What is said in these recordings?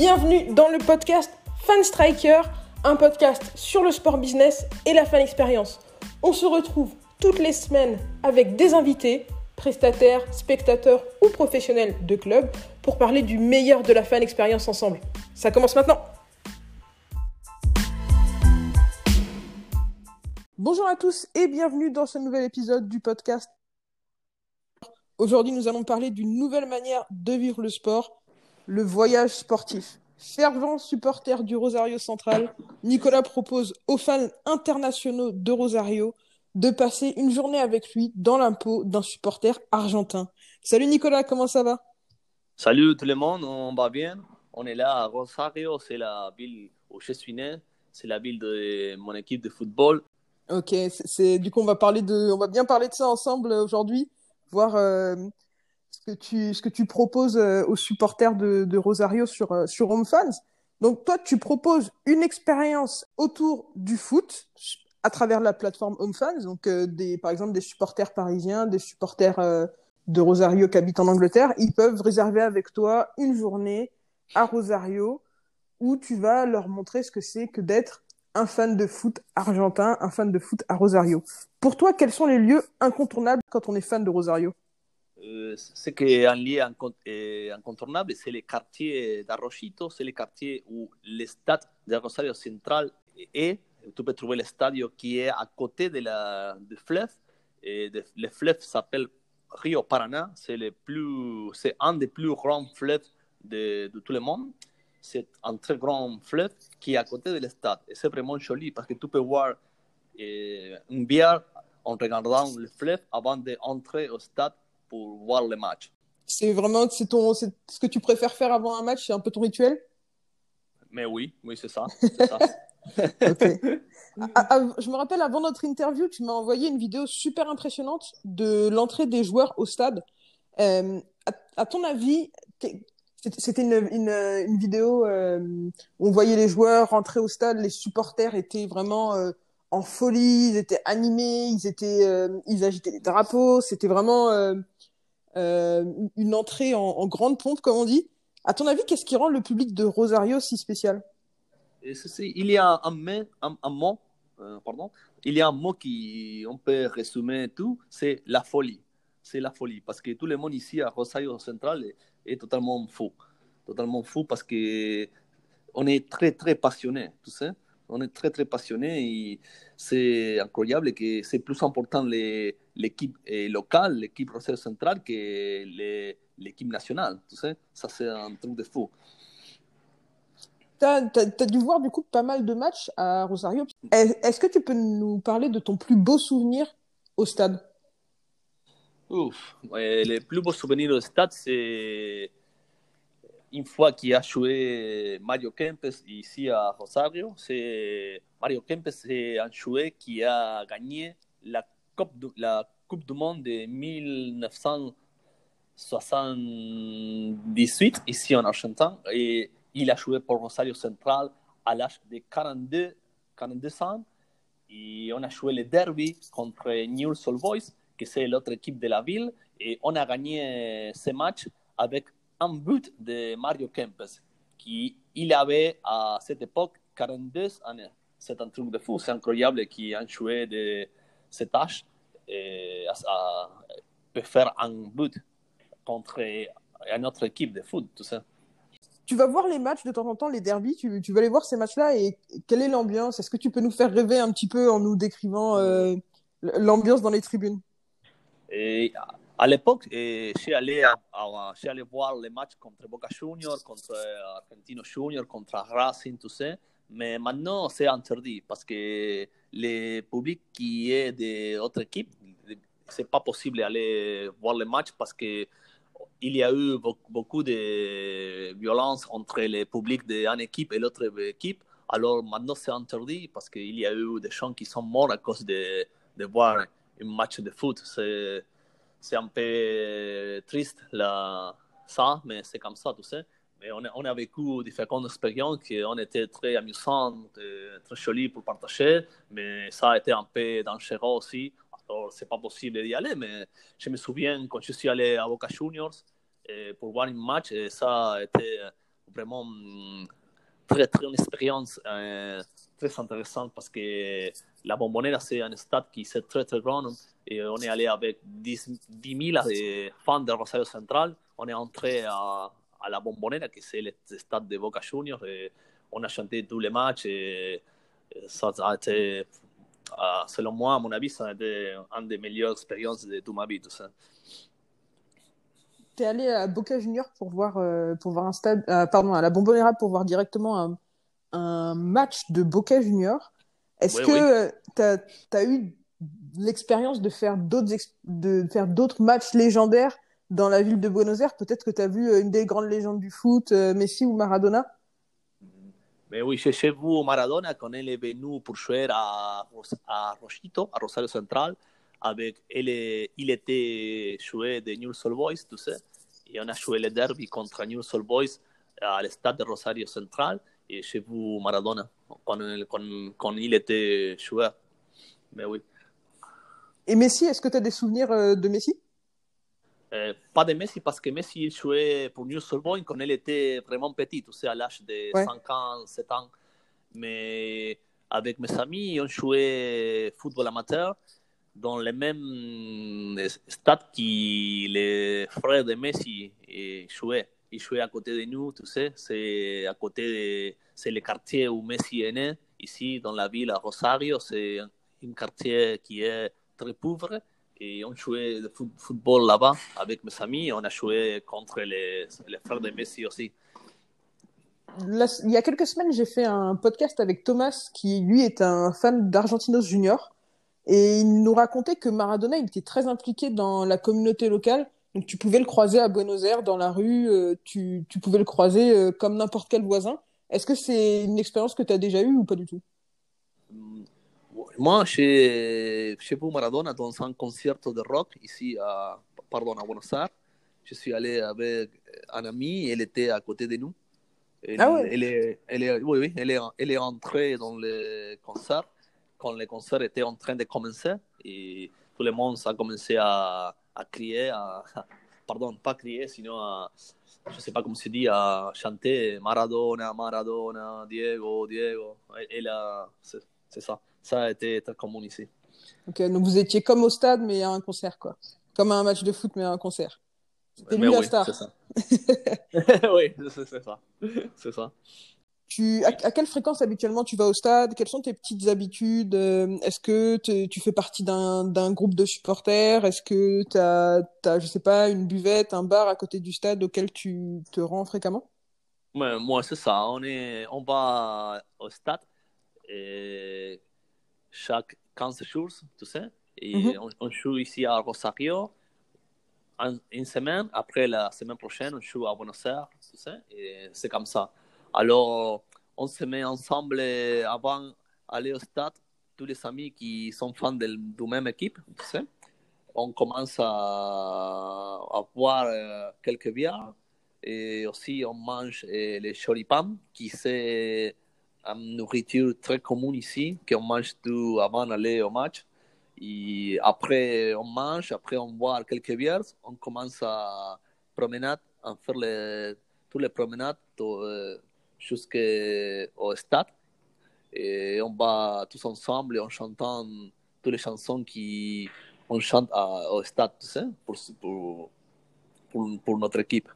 Bienvenue dans le podcast Fan Striker, un podcast sur le sport business et la fan expérience. On se retrouve toutes les semaines avec des invités, prestataires, spectateurs ou professionnels de club pour parler du meilleur de la fan expérience ensemble. Ça commence maintenant. Bonjour à tous et bienvenue dans ce nouvel épisode du podcast. Aujourd'hui, nous allons parler d'une nouvelle manière de vivre le sport, le voyage sportif. Fervent supporter du Rosario Central, Nicolas propose aux fans internationaux de Rosario de passer une journée avec lui dans l'impôt d'un supporter argentin. Salut Nicolas, comment ça va? Salut tout le monde, on va bien. On est là à Rosario, c'est la ville où je suis né, c'est la ville de mon équipe de football. Ok, c'est du coup on va parler de, on va bien parler de ça ensemble aujourd'hui, voir euh, que tu ce que tu proposes euh, aux supporters de, Rosario sur euh, sur Home Fans. Donc toi tu proposes une expérience autour du foot à travers la plateforme Home Fans, donc euh, par exemple des supporters parisiens, des supporters de Rosario qui habitent en Angleterre, ils peuvent réserver avec toi une journée à Rosario où tu vas leur montrer ce que c'est que d'être un fan de foot argentin, un fan de foot à Rosario. Pour toi, quels sont les lieux incontournables quand on est fan de Rosario? Ce qui est un lieu incontournable, c'est le quartier d'Arrochito, c'est le quartier où le stade de Rosario Central est tu peux trouver le stade qui est à côté de la, du fleuve. De, le fleuve s'appelle Rio Paraná. C'est un des plus grands fleuves de, de, tout le monde. C'est un très grand fleuve qui est à côté du stade. Et c'est vraiment joli parce que tu peux voir euh, une bière en regardant le fleuve avant d'entrer au stade pour voir le match. C'est vraiment c'est ton, c'est ce que tu préfères faire avant un match, c'est un peu ton rituel? Mais oui, oui, c'est ça. ça. je me rappelle, avant notre interview, tu m'as envoyé une vidéo super impressionnante de l'entrée des joueurs au stade. Euh, à, ton avis, c'était une, une, une, vidéo euh, où on voyait les joueurs rentrer au stade, les supporters étaient vraiment euh, en folie, ils étaient animés, ils, étaient, euh, ils agitaient les drapeaux, c'était vraiment euh, une entrée en, grande pompe, comme on dit. À ton avis, qu'est-ce qui rend le public de Rosario si spécial? Il y a un, mot, euh, pardon, il y a un mot qui on peut résumer tout, c'est la folie. C'est la folie parce que tout le monde ici à Rosario Central est, est, totalement fou, totalement fou parce que on est très très passionné, tu sais. On est très très passionné et c'est incroyable que c'est plus important l'équipe euh, locale, l'équipe Rosario Central que l'équipe nationale, tu sais. Ça c'est un truc de fou. Tu as, dû voir du coup pas mal de matchs à Rosario. Est-ce que tu peux nous parler de ton plus beau souvenir au stade? Ouf, ouais, le plus beau souvenir au stade, c'est une fois qu'il a joué Mario Kempes ici à Rosario. C'est Mario Kempes, c'est un joueur qui a gagné la Coupe, du Monde de 1978 ici en Argentine. Et il a joué pour Rosario Central à l'âge de 42, 42 ans. Et on a joué le derby contre Newell's Old Boys, qui c'est l'autre équipe de la ville. Et on a gagné ce match avec un but de Mario Kempes, qui il avait à cette époque 42 années. C'est un truc de fou, c'est incroyable qu'il ait joué de cet âge et à, à, faire un but contre une autre équipe de foot, tout ça. Tu vas voir les matchs de temps en temps, les derbies, tu, tu vas aller voir ces matchs-là et quelle est l'ambiance? Est-ce que tu peux nous faire rêver un petit peu en nous décrivant euh, l'ambiance dans les tribunes? Et À l'époque, j'ai allé, allé voir les matchs contre Boca Juniors, contre Argentino Juniors, contre Racing, tout ça. Mais maintenant, c'est interdit parce que le public qui est d'autres équipes, c'est pas possible d'aller voir les matchs parce que il y a eu beaucoup de violence entre le public d'une équipe et l'autre équipe. Alors maintenant, c'est interdit parce qu'il y a eu des gens qui sont morts à cause de, voir un match de foot. Un peu triste là, ça, mais c'est comme ça, tu sais. Mais on a, on a vécu différentes expériences qui ont été très amusantes, très jolies pour partager, mais ça a été un peu dangereux aussi alors c'est pas possible d'y aller, mais je me souviens quand je suis allé à Boca Juniors eh, pour voir un match, et ça a été vraiment très, très une expérience très intéressante parce que la Bombonera, c'est un stade qui est très, très grand. Et on est allé avec 10, 10 000 fans de Rosario Central. On est entré à, la Bombonera, qui c'est le stade de Boca Juniors. Et on a chanté tous les matchs. Ça a été, selon moi, à mon avis, ça a été une des meilleures expériences de toute ma vie. Tout ça. Tu es allé à Boca Juniors pour voir, pour voir un stade, pardon, à la Bombonera pour voir directement un, un match de Boca Juniors. Est-ce que tu as, eu l'expérience de faire d'autres de faire d'autres matchs légendaires dans la ville de Buenos Aires? Peut-être que tu as vu une des grandes légendes du foot, Messi ou Maradona? Mais oui, chez vous, Maradona, quand il est venu pour jouer à, à Rosito, à Rosario Central, avec, il, il était joué de New Soul Boys, tu sais, et on a joué le derby contre New Soul Boys à l'estade de Rosario Central et chez vous Maradona quand, quand, quand il était joueur. Mais oui. Et Messi, est-ce que tu as des souvenirs euh, de Messi? Euh, Pas de Messi parce que Messi il jouait pour New Boys quand il était vraiment petit, tu sais, à l'âge de ouais. 5 ans, 7 ans. Mais avec mes amis, on jouait football amateur dans le même stade que les frères de Messi jouaient il jouait à côté de nous, tu sais, c'est à côté de, c'est le quartier où Messi est né, ici dans la ville à Rosario, c'est un quartier qui est très pauvre et on jouait le football là-bas avec mes amis, on a joué contre les, frères de Messi aussi. il y a quelques semaines, j'ai fait un podcast avec Thomas, qui lui est un fan d'Argentinos Junior, et il nous racontait que Maradona, était très impliqué dans la communauté locale donc tu pouvais le croiser à Buenos Aires dans la rue, euh, tu, tu, pouvais le croiser euh, comme n'importe quel voisin. Est-ce que c'est une expérience que tu as déjà eue ou pas du tout? Moi, chez, chez vous Maradona, dans un concert de rock ici à, pardon, à Buenos Aires, je suis allé avec un ami, elle était à côté de nous. Elle, ah ouais. elle, est, elle, est, oui, oui, elle, est, elle est entrée dans le concert quand le concert était en train de commencer et tout le monde a commencé à, à crier, à, pardon, pas crier, sinon à, je sais pas comment se dit, à chanter Maradona, Maradona, Diego, Diego. Et là, c'est ça. Ça a été très commun ici. Ok, donc vous étiez comme au stade, mais à un concert, quoi. Comme à un match de foot, mais à un concert. C'était lui la oui, star. C'est ça. oui, c'est ça. C'est ça. Tu, à, à, quelle fréquence habituellement tu vas au stade? Quelles sont tes petites habitudes? Est-ce que tu fais partie d'un groupe de supporters? Est-ce que tu as, as, je sais pas, une buvette, un bar à côté du stade auquel tu te rends fréquemment? Ouais, Moi, c'est ça. On, est, on va au stade et chaque 15 jours, tu sais. Et mm -hmm. on, on, joue ici à Rosario une semaine. Après, la semaine prochaine, on joue à Buenos Aires, tu sais. Et c'est comme ça. Alors, on se met ensemble avant d'aller au stade, tous les amis qui sont fans de, de même équipe. On commence à, à boire euh, quelques bières et aussi on mange euh, les choripans, qui c'est une nourriture très commune ici, qu'on mange tout avant d'aller au match. Et après, on mange, après on boit quelques bières, on commence à promener, à faire les, toutes les promenades euh, jusqu'au stade. Et on va tous ensemble en chantant toutes les chansons qu'on chante au stade, tu sais, pour, pour, pour, notre équipe.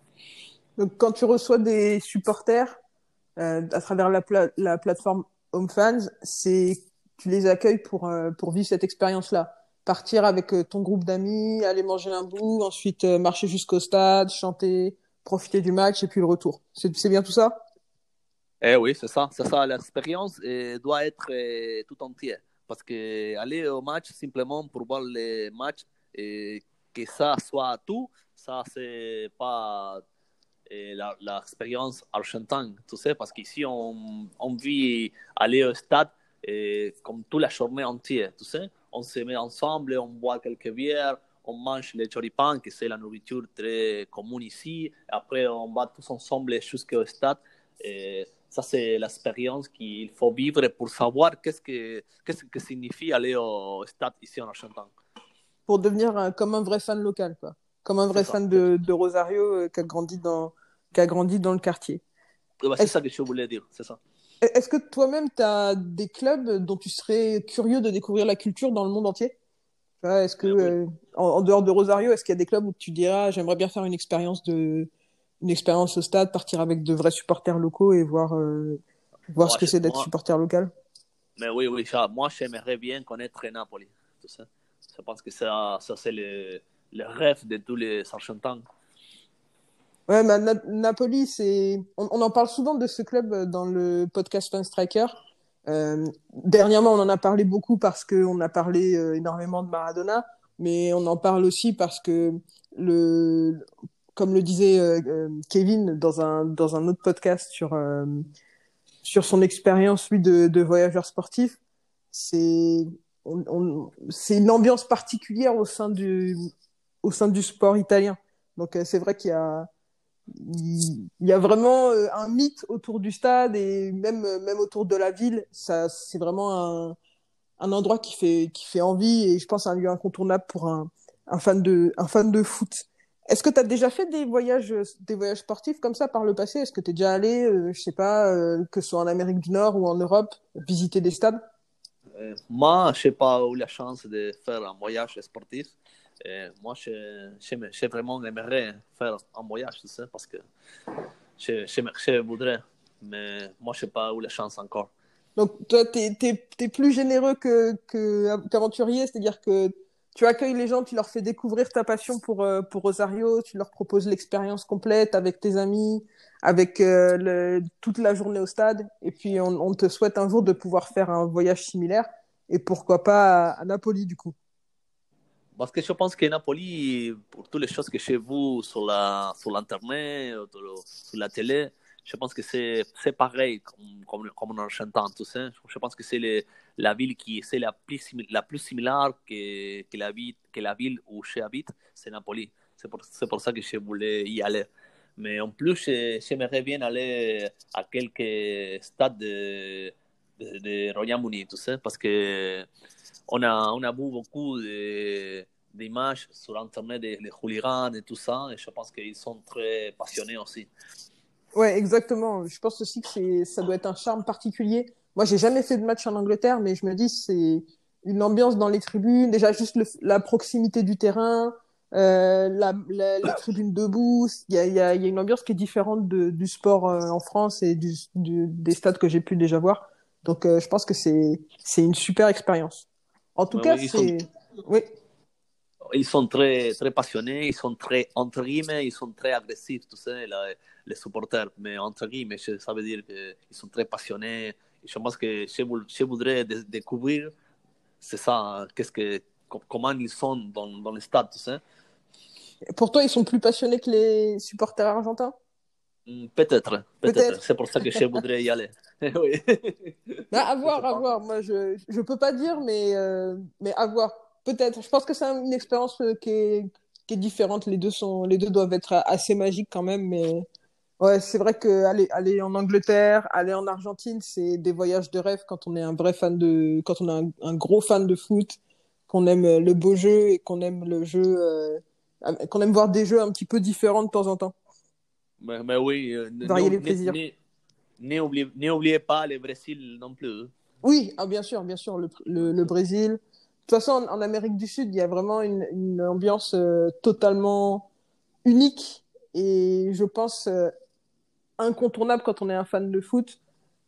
Donc, quand tu reçois des supporters euh, à travers la, pla la plateforme Home Fans, c'est tu les accueilles pour, euh, pour vivre cette expérience-là. Partir avec euh, ton groupe d'amis, aller manger un bout, ensuite marcher jusqu'au stade, chanter, profiter du match et puis le retour. C'est bien tout ça? Eh oui, c'est ça. C'est ça. L'expérience doit être tout entière. Parce que aller au match simplement pour voir les matchs et que ça soit tout, ça, c'est pas l'expérience argentine, tu sais, parce qu'ici, on, on vit aller au stade et, comme toute la journée entière, tu sais. On se met ensemble, on boit quelques bières, on mange les choripans, que c'est la nourriture très commune ici. Après, on va tous ensemble jusqu'au stade. Ça, c'est l'expérience qu'il faut vivre pour savoir qu'est-ce que, qu'est-ce que signifie aller au stade ici en Argentine. Pour devenir un, comme un vrai fan local, quoi. Comme un vrai fan de, de, Rosario euh, qui, a grandi dans, qui a grandi dans le quartier. bah, c'est ça que je voulais dire, c'est ça. Est-ce que toi-même, tu as des clubs dont tu serais curieux de découvrir la culture dans le monde entier? Est-ce que, euh, en, dehors de Rosario, est-ce qu'il y a des clubs où tu diras, j'aimerais bien faire une expérience de, une expérience au stade, partir avec de vrais supporters locaux et voir, euh, voir ce que c'est d'être supporter local Mais oui, oui, ça, moi, j'aimerais bien connaître Napoli. Tout ça. Je pense que ça, ça c'est le, le rêve de tous les Argentins. Ouais, bah, Napoli, c'est. On, en parle souvent de ce club euh, dans le podcast Fan Striker. Euh, dernièrement, on en a parlé beaucoup parce qu'on a parlé euh, énormément de Maradona, mais on en parle aussi parce que, le, comme le disait euh, Kevin dans un, dans un autre podcast sur, sur son expérience, lui, de, de voyageur sportif, c'est c'est une ambiance particulière au sein du, au sein du sport italien. Donc, c'est vrai qu'il y a il y a vraiment euh, un mythe autour du stade et même euh, même autour de la ville ça c'est vraiment un, un endroit qui fait qui fait envie et je pense un lieu incontournable pour un, un fan de un fan de foot est-ce que tu as déjà fait des voyages des voyages sportifs comme ça par le passé? Est-ce que tu es déjà allé euh, je sais pas que ce soit en Amérique du Nord ou en Europe visiter des stades? Moi je n'ai pas eu la chance de faire un voyage sportif. Moi, je, vraiment aimerais faire un voyage, tu sais, parce que je, je, voudrais, mais moi, je n'ai pas eu la chance encore. Donc, toi, tu es, plus généreux qu'aventurier, c'est-à-dire que tu accueilles les gens, tu leur fais découvrir ta passion pour, euh, pour Rosario, tu leur proposes l'expérience complète avec tes amis, avec euh, le, toute la journée au stade, et puis on, te souhaite un jour de pouvoir faire un voyage similaire, et pourquoi pas à Napoli, du coup. Parce que je pense que Napoli, pour toutes les choses que chez vous sur la sur l'internet, sur la télé, je pense que c'est pareil comme comme, en chantant tout ça. Je pense que c'est la ville qui c'est la plus la plus similaire que, que la ville que la ville où j'habite, c'est Napoli. C'est pour pour ça que je voulais y aller. Mais en plus, j'aimerais bien aller à quelques stades de de, de Royaume-Uni, tu sais, parce que on a, on a vu beaucoup d'images sur Internet des de hooligans et tout ça, et je pense qu'ils sont très passionnés aussi. Ouais, exactement. Je pense aussi que ça doit être un charme particulier. Moi, j'ai jamais fait de match en Angleterre, mais je me dis c'est une ambiance dans les tribunes, déjà juste la proximité du terrain, euh, la, la, les tribunes debout. Il y a, y, a, y a, une ambiance qui est différente de, du sport euh, en France et du, du, des stades que j'ai pu déjà voir. Donc, euh, je pense que c'est une super expérience. En tout cas, c'est. Oui. Ils sont très, très passionnés, ils sont très, entre guillemets, ils sont très agressifs, tu sais, les supporters. Mais entre guillemets, ça veut dire qu'ils sont très passionnés. Je pense que je, je voudrais découvrir, c'est ça, qu'est-ce que, comment ils sont dans, dans le stade, tu sais. Pour toi, ils sont plus passionnés que les supporters argentins? Mm, peut-être, peut-être. c'est pour ça que je voudrais y aller. oui. Bah, à voir, à voir. Moi, je ne peux pas dire, mais, euh, mais à voir. Peut-être. Je pense que c'est une expérience euh, qui est, qui est différente. Les deux, sont, les deux doivent être assez magiques quand même. Mais ouais, c'est vrai que aller, aller en Angleterre, aller en Argentine, c'est des voyages de rêve quand on est un vrai fan de. quand on est un, gros fan de foot, qu'on aime le beau jeu et qu'on aime le jeu. Euh, qu'on aime voir des jeux un petit peu différents de temps en temps. Mais, oui. Euh, Varier les plaisirs. N'oubliez pas le Brésil non plus. Oui, ah, bien sûr, bien sûr, le, le, Brésil. De toute façon, en, Amérique du Sud, il y a vraiment une, ambiance euh, totalement unique et je pense euh, incontournable quand on est un fan de foot.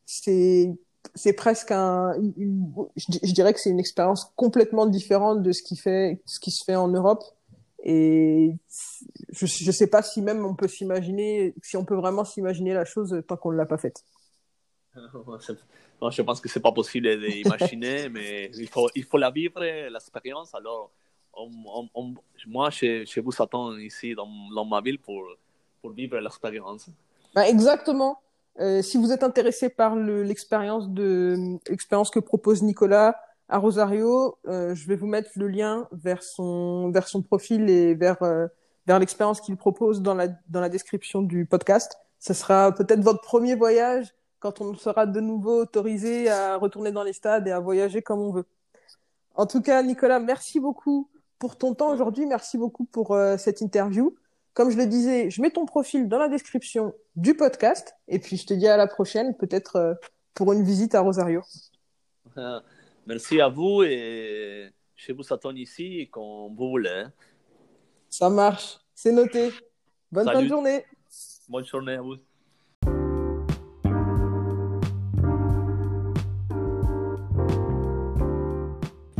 C'est presque un je, dirais que c'est une expérience complètement différente de ce qui ce qui se fait en Europe et je ne sais pas si même on peut s'imaginer, si on peut vraiment s'imaginer la chose tant qu'on ne l'a pas faite. je pense que c'est pas possible d'imaginer, mais il faut, il faut la vivre, l'expérience. Alors, moi, je, je, vous attends ici dans, dans ma ville pour, pour vivre l'expérience. Bah, exactement. Euh, si vous êtes intéressé par l'expérience de l'expérience que propose Nicolas, à Rosario, euh, je vais vous mettre le lien vers son, vers son profil et vers, euh, vers l'expérience qu'il propose dans la, dans la description du podcast. Ce sera peut-être votre premier voyage quand on sera de nouveau autorisé à retourner dans les stades et à voyager comme on veut. En tout cas, Nicolas, merci beaucoup pour ton temps aujourd'hui. Merci beaucoup pour euh, cette interview. Comme je le disais, je mets ton profil dans la description du podcast. Et puis, je te dis à la prochaine, peut-être euh, pour une visite à Rosario. Merci à vous et je vous attends ici quand vous voulez. Ça marche, c'est noté. Bonne fin de journée. Bonne journée à vous.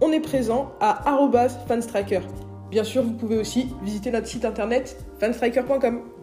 On est présent à fanstriker. Bien sûr, vous pouvez aussi visiter notre site internet fanstriker.com.